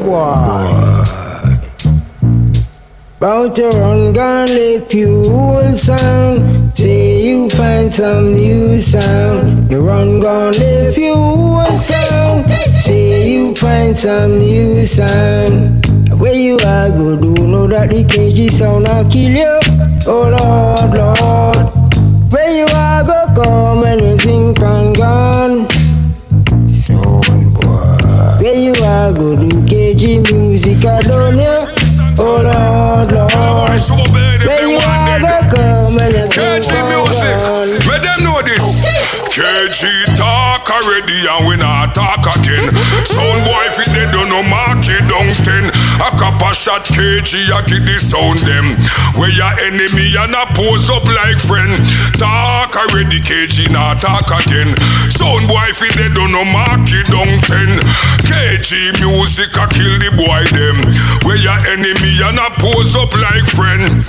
boy. Bout to run, lift you old sound. Say you find some new sound. You run, gun, lift you old sound. Say you find some new sound. Where you are, go do know that the KG sound will kill you. Oh Lord, Lord. Where you are, go come and you sing pan gun. Son boy. Where you are, go do KG music, I don't know. Oh Lord, Lord. Where you are, go come and you sing KG music, let them know this. KG talk already and we not talk again. Sound boy if they don't know market down ten. Shot KG a kid the sound them. Where your enemy and a pose up like friend. Talk already KG not talk again. Sound boy if they don't know market down ten. KG music a kill the boy them. Where your enemy and a pose up like friend.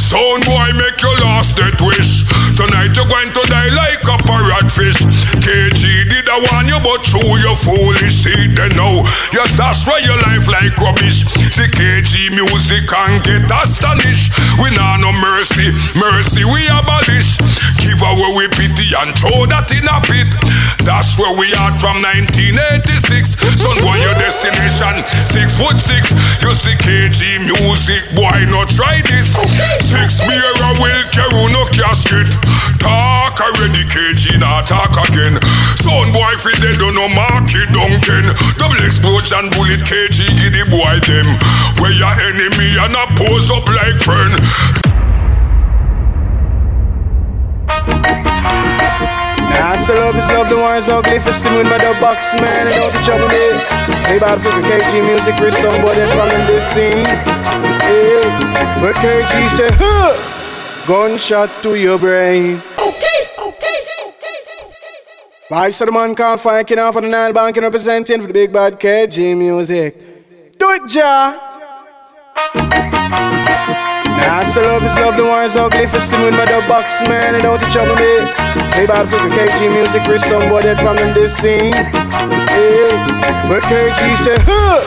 Sound boy make your last death wish. Tonight you're going to die like a parrotfish. KG did I warn you, but true you foolish. See they know you dash where your life like rubbish. See KG music and get astonished. We nah no mercy, mercy we abolish. Give away we pity and throw that in a pit. That's where we are from 1986. Son boy your destination six foot six. You see KG music, boy no try this. Six mirror will carry no casket. Talk already KG not talk again. Son boy fi they don't know market Duncan. Double explosion bullet KG give the boy them. Where your enemy and I pose up like friend. Nah, I still love is love the ones ugly for singing by the box man and all the trouble me. Hey, about for the KG music, rich somebody from in this scene. Yeah, but KG said, huh, gunshot to your brain. Okay, okay, okay. Vice of the man called Frankie now for the Nile Banking representing for the big bad KG music. Do it, Ja. Nah, I still love is love the ones ugly for singing by the box man and don't the trouble me. Hey, about for the KG music, rich somebody from in this scene. Yeah, but KG said, huh,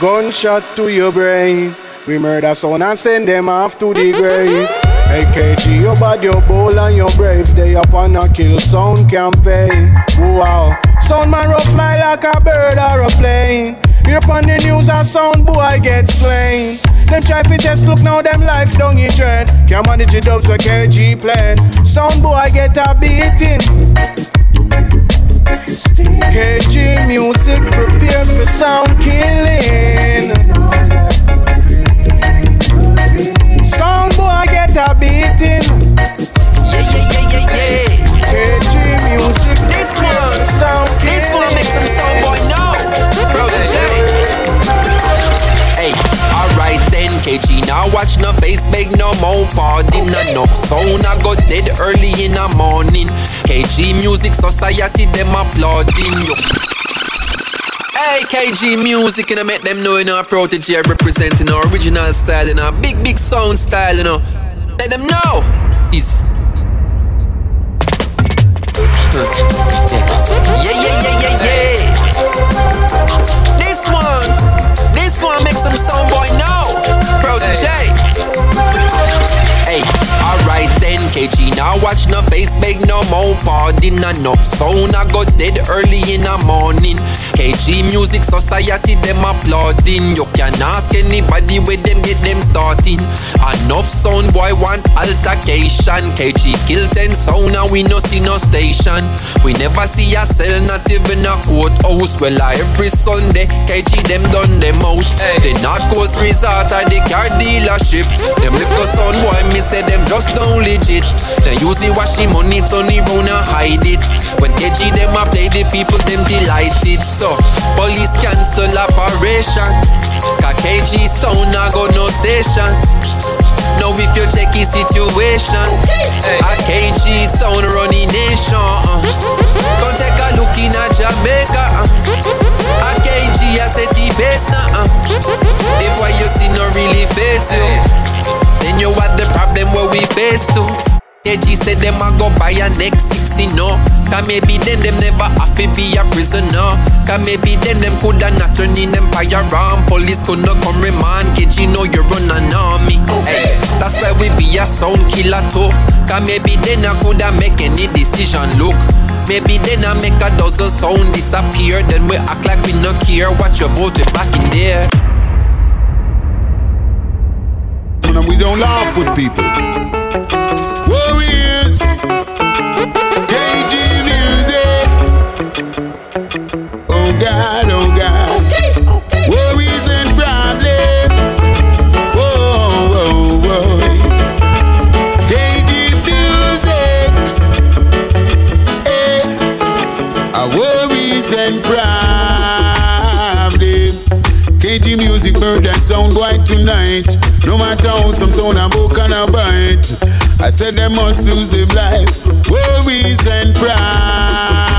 gunshot to your brain. We murder son and send them off to the grave. Hey KG, your bad, your bold and your brave. They up on a kill sound campaign. Wow, sound man rough fly like a bird or a plane. Here on the news, a sound boy get slain. Them try fi test look now, them life down in drain. Can't manage the dubs where KG playing. Sound boy get a beating. KG music prepare for sound killing. Sound boy get a beating. Yeah, yeah, yeah, yeah, yeah. KG music. This one, sound this one makes them sound boy know. Protoje. Hey, alright then, KG. Now watch no face, beg no more pardon. Enough sound I got dead early in the morning. KG Music Society, them applauding you. Hey, KG Music, and I make them know, you know, Protoje representing our original style, you know, big, big sound style, you know. Let them know. Easy. Huh. Yeah, yeah, yeah, yeah, yeah. This one, this one makes them sound boy know. Protoje. Hey, alright then, KG. Now watch no face, beg no more pardon. Enough sound I got dead early in the morning. KG Music Society, them applauding. You can ask anybody where them get them starting. Enough sound boy want altercation. KG kill 10 sound and we no see no station. We never see a cell, not even a courthouse. Well, every Sunday, KG them done them out. The North Coast Resort or the car dealership. Them little sound boy, me say them just don't legit. They use the washing money, turn it round and hide it. When KG them a play, the people them delighted. So, police cancel operation. Cause KG sound a go no station. Now if you check his situation, a KG sound running nation. Uh. Go take a look in a Jamaica. Uh. A KG a set the best now. Uh. If what you see no really face you, then you have the problem where we face too. KG said them a go buy a next 60 no Cause maybe then them never have to be a prisoner. Cause maybe then them coulda not turn in empire on Police could not come remand KG know you run an army. Hey, That's why we be a sound killer too. Cause maybe then I coulda make any decision. Look Maybe then I make a dozen sound disappear. Then we act like we no care Watch your boat we back in there. And we don't laugh with people. Warriors tonight. No matter how some sound a book and a bite. I said they must lose their life. Worries and problems.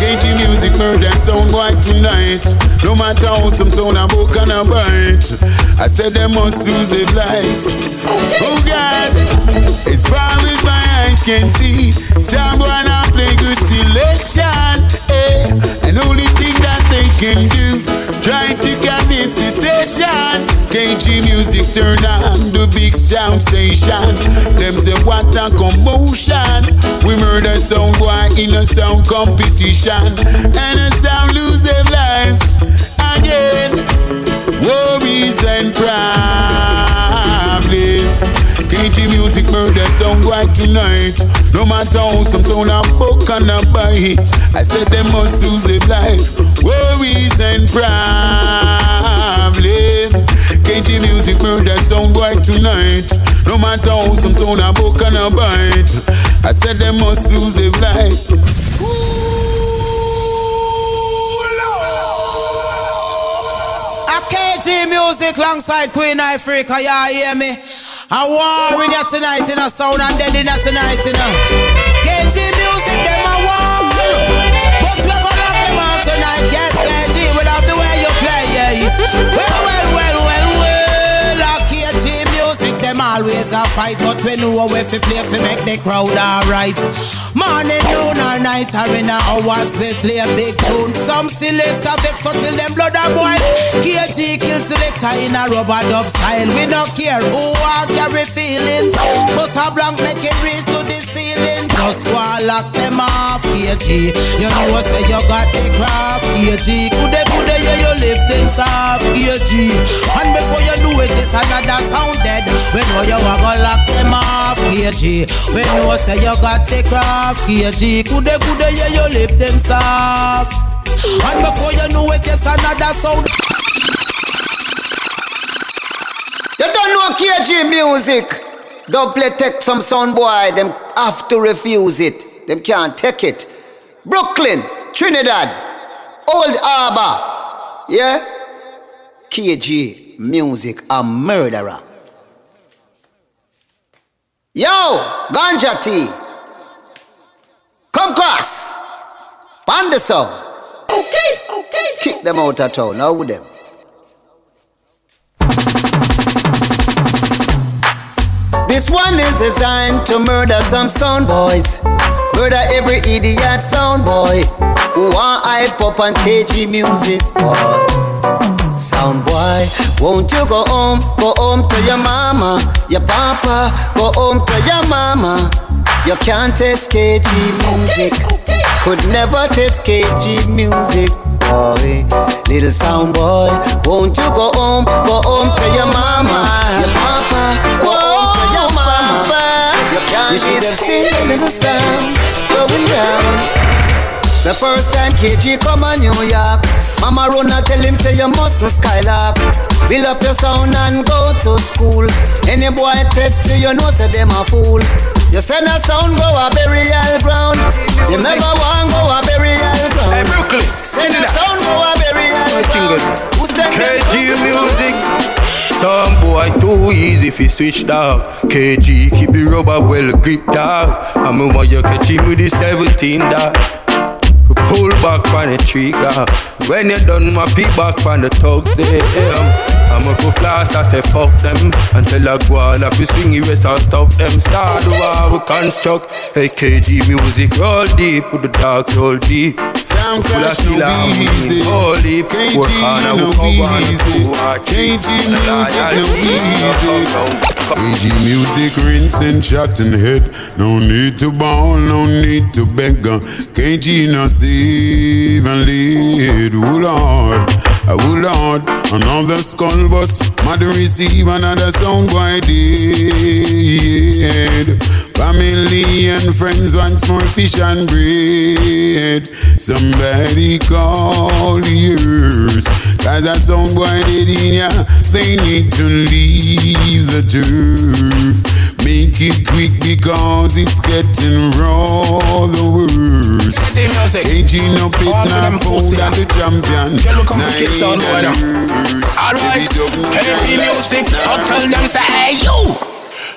KG music, and sound white tonight. No matter how some sound a book and a bite. I said they must lose their life. Oh God, as far as my eyes can see, someone I play good selection. Eh, and only thing that can do, try to convince the session. KG music turn on the big sound station. Them say what a commotion. We murder sound boy in a sound competition, and a sound lose their life again. Worries and problems. KG music murder sound right tonight. No matter how some sound a book and a bite. I said they must lose their life. Worries and problems. KG music murder sound right tonight. No matter how some sound a book and a bite. I said they must lose their life. KG music alongside Queen Africa, yeah, hear me? A war in here tonight in a sound and dead in here tonight in a KG music, them a war. But we gonna lock them out tonight, yes, KG, we love the way you play, yeah. Well, well, well, well, well, a KG music, them always a fight, but we know how we play fi make the crowd alright. Morning, noon, or night, or in a hours we play a big tune. Some selector vex until them blood a boil. KG kill selector in a rubber dub style. We no care who are carry feelings. Bust a blank make it reach to the ceiling. Just go lock them off, KG. You know say you got the craft, KG. Kude kude yeah you lift them soft, KG. And before you do it, it's another sound dead. We know you are gonna lock them off, KG. We know say you got the craft, KG. Kude kude yeah you lift them soft. And before you know it, it's another sound. You don't know KG music. Don't play take some sound boy. Them have to refuse it. Them can't take it. Brooklyn, Trinidad, Old Harbor. Yeah? KG music a murderer. Yo, Ganja T. Come cross. Band the song. Okay, okay. Kick them out of town. Now with them. This one is designed to murder some sound boys. Murder every idiot sound boy who want hype up on KG music boy. Sound boy, won't you go home? Go home to your mama, your papa. Go home to your mama. You can't taste KG music. Could never taste KG music, boy. Little sound boy, won't you go home? Go home to your mama, your papa. Go home to your mama. You can't you should have seen the little sound going down. The first time KG come on New York Mama run and tell him say you mustn't skylark Build up your sound and go to school Any boy test you, you know say them a fool You send a sound go a burial ground You never want go a burial ground Hey Brooklyn, Send a sound go a burial ground Who send KG music Some boy too easy fi switch dog. KG keep the rubber well grip dog. I'm a why you catch him with the 17 dog. Pull back from the trigger. When you done my peek back from the thugs them. I'ma go flash, I say fuck them. Until I go all up, you swing the rest, I'll stop them. Start the war, we construct. AKG music, roll deep With the dark roll deep. Sound clash no easy. Roll deep, KG no easy. KG music no easy. KG music rinse and shot and head No need to ball, no need to beg. KG no save and lead Oh Lord, oh Lord Another skull bus, mother receive another sound boy dead. Family and friends wants more fish and bread. Somebody call earth. Cause a sound boy dead in ya, they need to leave the turf. Make it quick because it's getting raw the worst. KG no pit now pound and the champion. Nine and Alright, KG music, I'll tell them say hey you.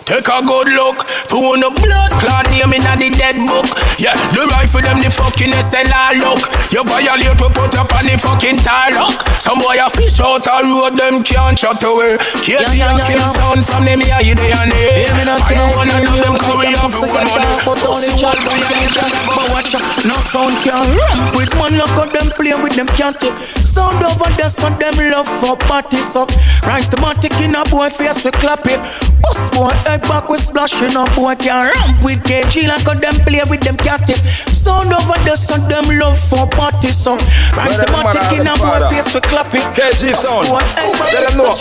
Take a good look. For no blood clot name in the dead book. Yeah, the rifle them the fucking SLR look. You violate we put up on the fucking tie lock. Some boy a fish out a road them can't shut away. KG yeah, yeah, kill sound from them here you they and they. I don't wanna know them cause we have good money. But only But watch out, no sound can rap with man. Look how them play with them can't take. Sound over there so them love for party suck. Rise the matic in a boy face we clap it. Bust boy eh, head back with splashing up boy can ramp with KG like how them play with them captive. Sound over the sun them love for party song. Rise the matic in a boy face we clap it. KG sound. Tell them no.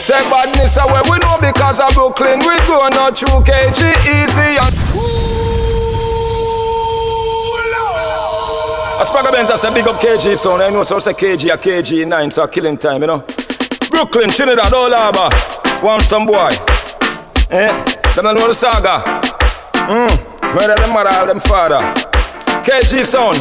Say badness uh, away we know because of Brooklyn we go not through KG easy and. As Spragga Benz, I say big up KG sound. I know so I say KG a KG 9, so killing time, you know. Brooklyn, Trinidad, all over. Want some boy. Eh? Them don't know the saga. Mm. Murder them mother, them father. KG son.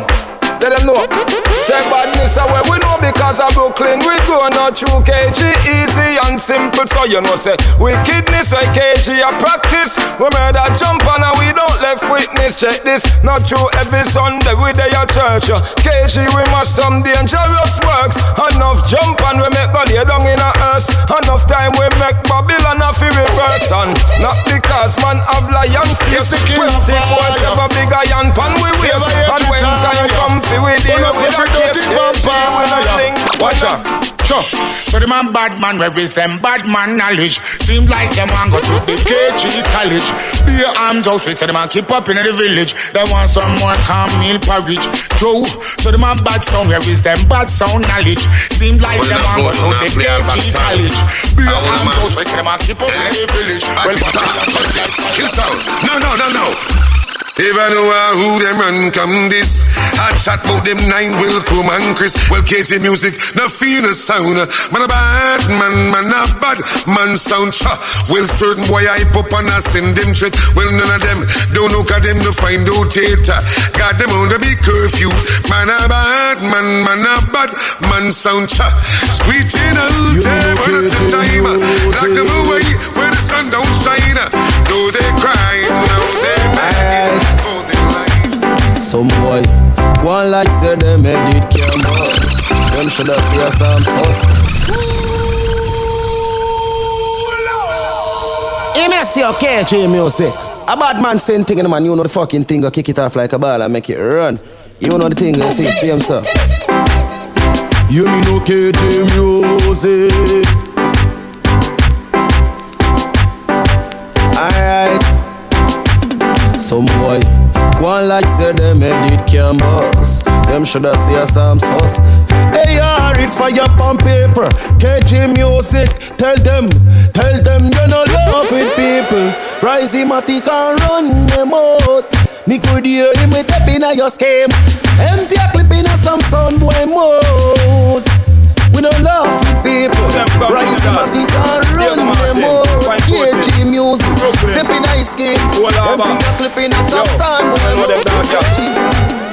Let them know. Say badness uh, away, we know because of Brooklyn. We go not through KG, easy and simple. So you know, say wickedness like KG a practice. We murder jump and uh, we don't left witness. Check this, not true every Sunday we day at church. Uh. KG we must some dangerous works. Enough jump and we make God down in a earth. Enough time we make Babylon a fi reverse and not because man have lion face. 24 7 big iron pan we waste. And when time come fi we deal with a case, Watch out. Sure. So the man bad man, where is them bad man knowledge? Seems like them want go to the KG college. Be a arms house, we say the man keep up in the village. They want some more calm meal porridge. True. So the man bad sound, where is them bad sound knowledge? Seems like them want go to the KG college. Be a arms house, we say the man keep up in the village. Well, kill sound. No, no, no, no. Even know who them run come this. I chat about them nine will come and Chris. Well, KG music, no feel the sound. Man a bad man, man a bad man sound. Cha. Well, certain boy I pop and I send them trick. Well, none of them don't look at them to find out it. Got them on the big curfew. Man a bad man, man a bad man sound. Cha. Screeching out there when it's a time. Lock them away where the sun don't shine. No, they crying, no, they begging. Some boy, one like say them head it can. Them shoulda see us some sauce. See your KG music. A bad man saying thing in the man, you know the fucking thing, go kick it off like a ball and make it run. You know the thing, you see, see him, sir. You me no KG music. Alright. Some boy, one like say them head it can. Them shoulda see us some sauce. Hey, I fire on paper. KG music. Tell them, tell them you no love with people. Rise matic and run them out. Me could hear him with a pin your scheme. Empty a clip in a some boy mode. Don't laugh with people. Rise matic and run them out. KG music. Step in ice skin. Empty a clip in a some sound boy mode.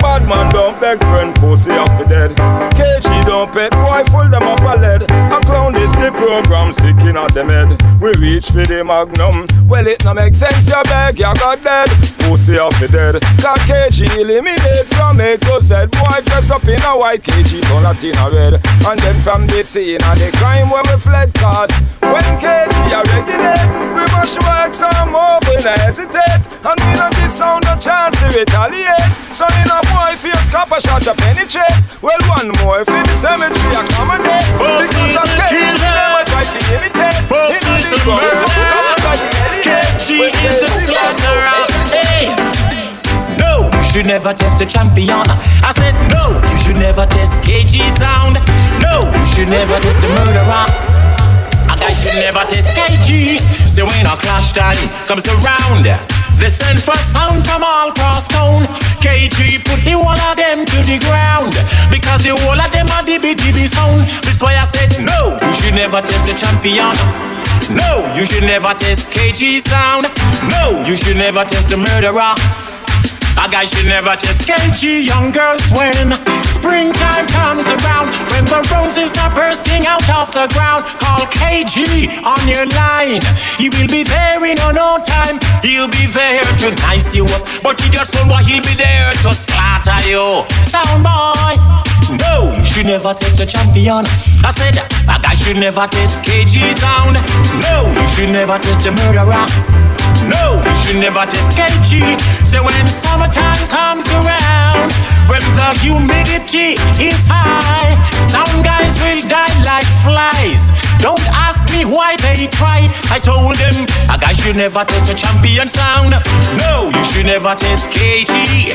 Bad man don't beg friend pussy off the dead. KG don't pet boy, full them up a lead. A clown this the program, sick in at them head. We reach for the magnum. Well, it no make sense, you beg, you got dead. Pussy off the dead. Got KG eliminate from to Z. Boy dress up in a white KG, turn a in a red. And then from the scene of the crime where we fled cause when KG a regulate, we must work some more, we no hesitate. And we not give sound no chance to retaliate. So in a boy face, copper shot to penetrate. Well, one more for the cemetery accommodate. First because of KG, never try to imitate. First In the ground, so come like. KG is the slanderer. Hey. No, you should never test a champion. I said no, you should never test KG sound. No, you should never test a murderer. Guy should never test KG. So when a clash time comes around, they send for sound from all cross town. KG put the whole of them to the ground because the whole of them are DB DB sound. That's why I said no, you should never test a champion. No, you should never test KG sound. No, you should never test a murderer. A guy should never test KG young girls when springtime comes around. When the roses are bursting out of the ground, call KG on your line. He will be there in no time. He'll be there to nice you up, but he just want he'll be there to slaughter you. Sound boy. No, you should never test a champion. I said a guy should never test KG sound. No, you should never test a murderer. No, you should never test KG. So when summertime comes around, when the humidity is high, some guys will die like flies. Don't ask me why they try. I told them a guy should never test a champion sound. No, you should never test KG.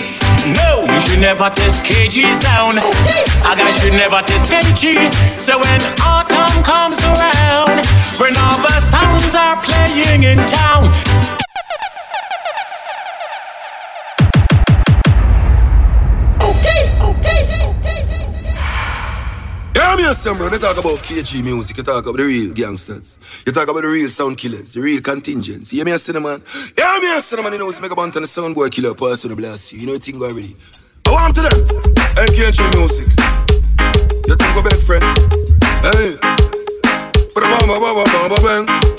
No, you should never test KG sound. A guy should never test KG. So when autumn comes around, when all the sounds are playing in town, Some bro, they talk about KG music, you talk about the real gangsters. You talk about the real sound killers, the real contingents. You hear me a cinnamon? Yeah, me a cinnamon, you know, it's make a bunch of the sound boy killer with the blast you. You know, thing already. I want to them, and KG music. You think about friend? Hey. Ba-da-bam, ba-ba-bam, ba-ba-bang. Good.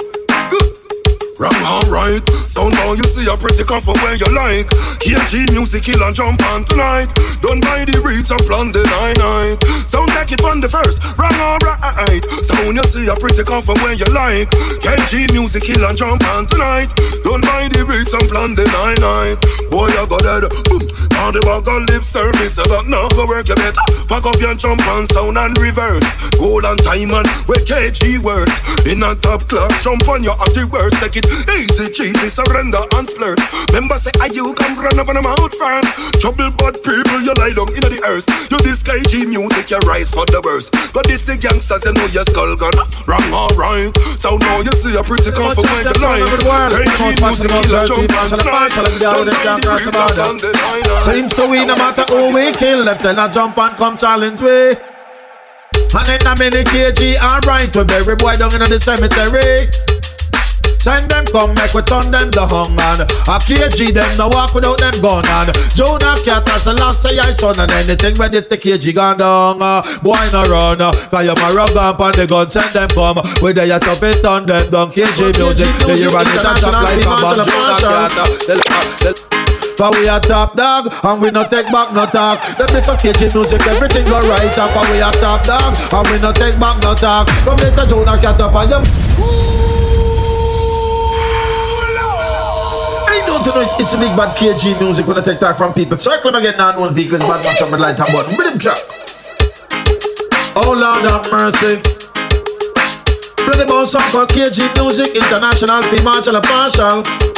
Wrong, alright. Sound now you see a pretty comfort when you like. KG music kill and jump on tonight. Don't by the reach and plan the nine night. Sound take it from the first. Wrong, alright. Sound now you see a pretty comfort when you like. KG music kill and jump on tonight. Don't by the reach and plan the nine night. Boy, I got that. Boom. On the bag of lip service, I got now go work you better. Pack up your jump and sound and reverse. Gold and diamond, where KG works. In a top class, jump on your at the worst. Take it easy, cheesy, surrender and flirt. Remember, say, are you come run up on the mouth first? Trouble but people, you lie down in the earth. You this KG music, you rise for the verse. Got this the gangsters, you know your skull gun. Wrong, alright. So now you see a pretty comfort when you lie. KG music, jump and tonight. Don't mind the reach up on the line. Seems to we no matter who we kill, them tell a jump and come challenge we. And in a mini KG, alright, we bury boy down in the cemetery. Send them come, make we turn them the hung on. A KG, them no walk without them gun on. Jonah Cat as the last say I son and anything when this the KG gone down. Uh, boy no run, uh, cause you my up on the gun, send them come. There you top it on them down. KG music, they hear and a chop like a bomb. Jonah Cat, but we a top dog, and we no take back no talk. Them little KG music, everything go right up. And we a top dog, and we no take back no talk. From little Jonah Cat up and them. Ain't don't know it's a big bad KG music when I take talk from people. Circle them again now, one vehicles, bad man, somebody light and button. Rhythm track. Oh Lord have mercy. Play the boss song called KG Music International, Fee Marshall and Partial.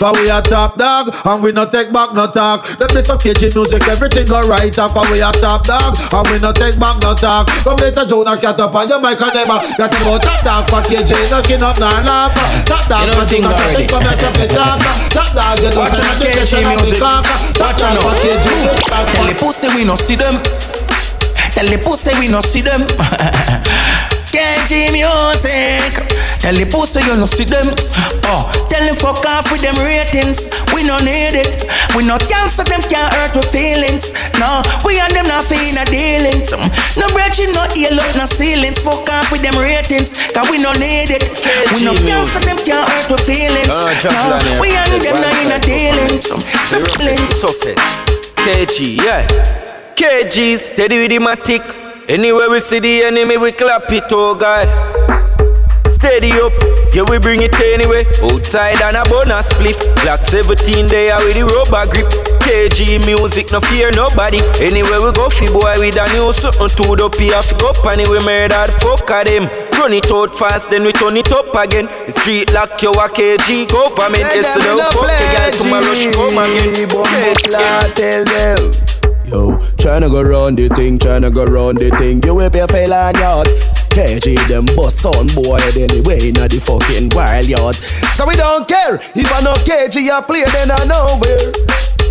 For we a top dog, and we no take back no talk. Them little KG music, everything go right up. For we a top dog, and we no take back no talk. Come later, Jonah cat up on your mic and never got to go top dog for KG, no skin up, nah laugh. Top dog for Jonah cat, think come and me talk. Top dog, you know, Watch say out, KG music. Top dog for KG. Tell the pussy we no see them. Tell the pussy we no see them. *laughs* KG music. Tell the pussy you no see them. Oh, tell them fuck off with them ratings. We no need it. We no cancer them can't hurt with feelings. No, we and them not feeling a dealings. Mm, no bridging, no ear up, no ceilings. Fuck off with them ratings, cause we no need it. We no cancer them can't hurt with feelings. Ah, no, we and them not in a dealings. Mm, no feelings. KG, yeah. KG steady with the matic. Anywhere we see the enemy, we clap it, oh God steady up. Yeah, we bring it anyway. Outside and a bonus spliff. Black 17 there with the rubber grip. KG music, no fear nobody. Anywhere we go, fi boy with a new something to the P off go and we murder fuck of them. Run it out fast, then we turn it up again. Street lock you a KG government. Yes, no fuck the girl tomorrow she come again. Tell them. Yo, tryna go round the thing, tryna go round the thing. You whip your fail on yard. KG them bust on boy anyway in the fucking wild yard. So we don't care if I know KG a play then I know where.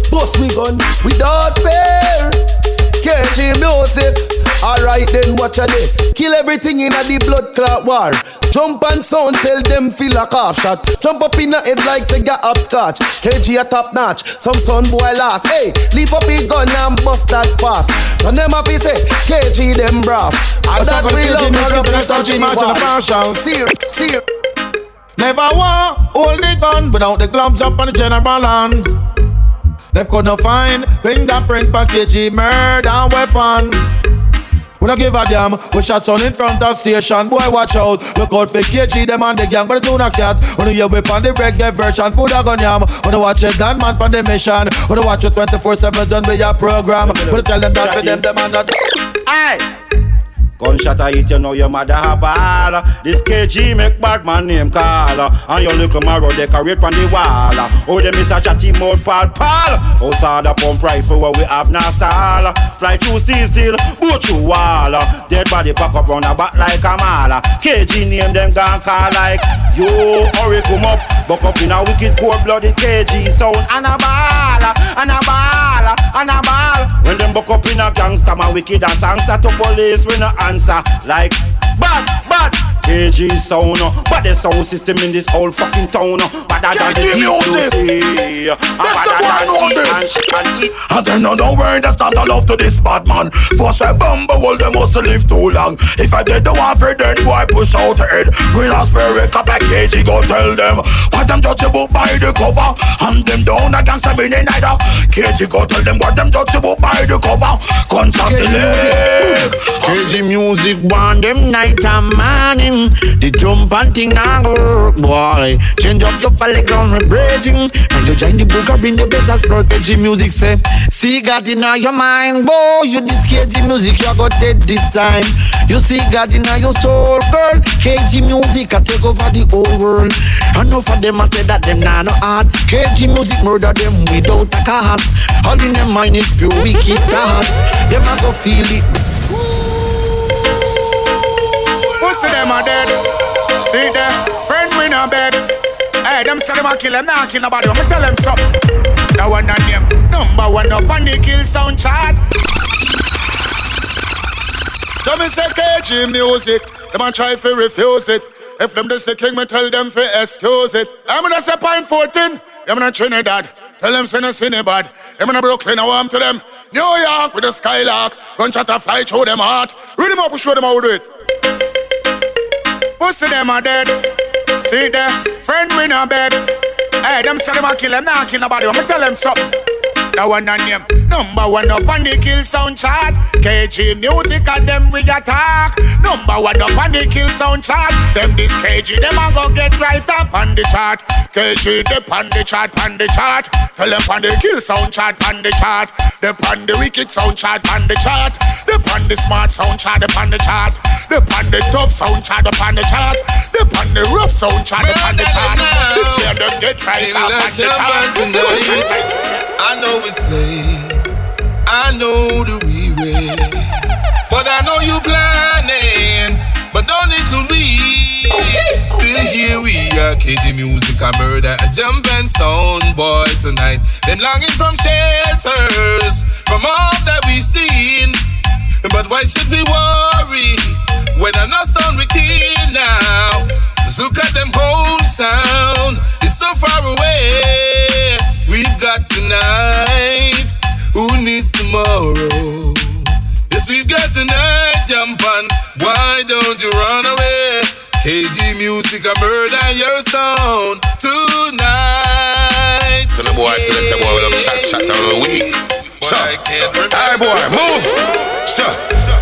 Bust we gun without fear. KG music. Alright then, watch a day. Kill everything in a the blood clot war. Jump and sound, tell them feel a cough shot. Jump up in the head like they got upscotch. KG a top notch, some son boy last. Hey, leave up his gun and bust that fast. And them happy say, KG them brav. And that we love not up in touching the See, it, see. Never war, hold the gun without the gloves up on the general hand. Them couldn't find fingerprint package, murder weapon. We don't give a damn. We shot on in front of station. Boy, watch out. Look out for KG, them and the gang, but the tuna cat. When you whip on the reggae version, food a gun yam. When you watch a gunman for the mission. When you watch it 24 7 done with your program. When you tell them that for them, them and that. Aye. Gunshot I hit you know your mother have ball This KG make bad man name call And your little marrow decorate on the wall. Oh them is a chatty mouth pal pal. Oh saw the pump rifle where we have now stall. Fly through steel steel, boot through wall. Dead body pack up round the back like a mala KG name them gun call like Yo, hurry come up. Buck up in a wicked cold blooded KG sound. And a ball, and a ball, and a ball. When them buck up in a gangster man wicked and sangster to police we no answer like bad, bad. KG sound, but the sound system in this whole fucking town, uh, better than the DOC. Uh, and then no no word that's not a love to this bad man. For say bumble, well they must live too long. If I did the one for dead boy, push out the head. When I spirit up like KG, go tell them. What them touchable by the cover, and them down against them in neither. KG go tell them what them touchable by the cover. Conscious KG music want them night and morning. The jump and thing now work, boy. Change up your ground vibrating. And you join the book up in the better. KG music say, see God in your mind, boy. You this KG music, you got dead this time. You see God in your soul, girl. KG music, I take over the whole world. Enough of them I say that them nah no art. KG music murder them without a cause. All in their mind is pure wicked thoughts. Them I go feel it. Pussy them are dead. See them, friend we not bed. Hey, them say them a kill them, nah kill nobody. I'ma tell them something. That one name number one up on the kill sound chart. So me say KG music, them a try to refuse it. If them this the king, me tell them fi excuse it. I'm gonna say point 14, I'm gonna Trinidad. Tell them say no sinny bad. I'm in Brooklyn, I want to them. New York with the skylark. Gunshot a fly through them heart. Read them up show them how do it. Pussy them are dead. See them, friend we not bed. Hey, them say them a kill them, nah kill nobody. I'ma tell them something. That one and name Number one up on the kill sound chart KG music and them we got talk Number one up on the kill sound chart Them this KG them a go get right up on the chart KG they on the chart on the chart Tell them on the kill sound chart on the chart They on the wicked sound chart on the chart They on the smart sound chart on the chart They on the tough sound chart on the chart They on the rough sound chart on the chart This year them get right up on the chart I know it's late. I know the real But I know you planning. But don't need to leave. Okay. Still here we are, KG music, a murder, a jump and sound boy tonight. Them longing from shelters, from all that we've seen. But why should we worry when I know sound we kill now? look at them whole sound. It's so far away. We've got tonight. Who needs tomorrow? Yes, we've got tonight. Jump on. Why don't you run away? KG music, I'm murder your sound tonight. So the boy select the boy with them chat chat all week. So, Aye boy, move. So,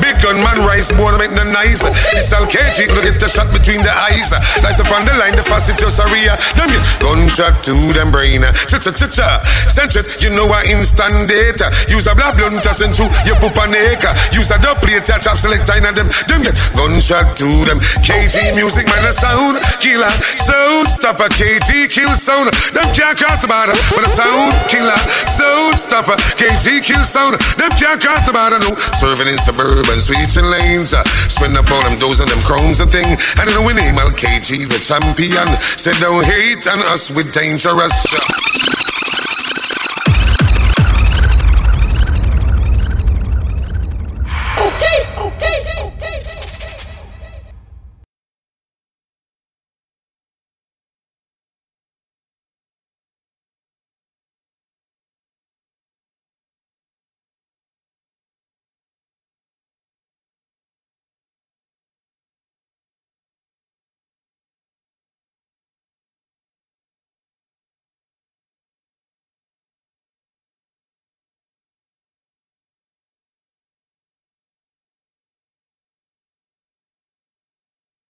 big gun man rise boy to make the nice. It's all KG, look at the shot between the eyes. Life upon the line, the fast it's just a. Them get gunshot to them brain. Cha cha cha cha. Send it, you know I instant data. Use a blah blunt send to your poop and acre. Use a double plate, chop select of them. Them get gunshot to them. KG music man a sound killer. Sound stopper, KG kill sound. Them can't cross the border, but a sound killer. Sound stopper, KG kill sound. Them can't cross the border, no. Serving in suburban switching lanes. Uh, spend up on them doors and them chromes and thing. And then winning, well, KG the champion. Said don't hate on us with dangerous.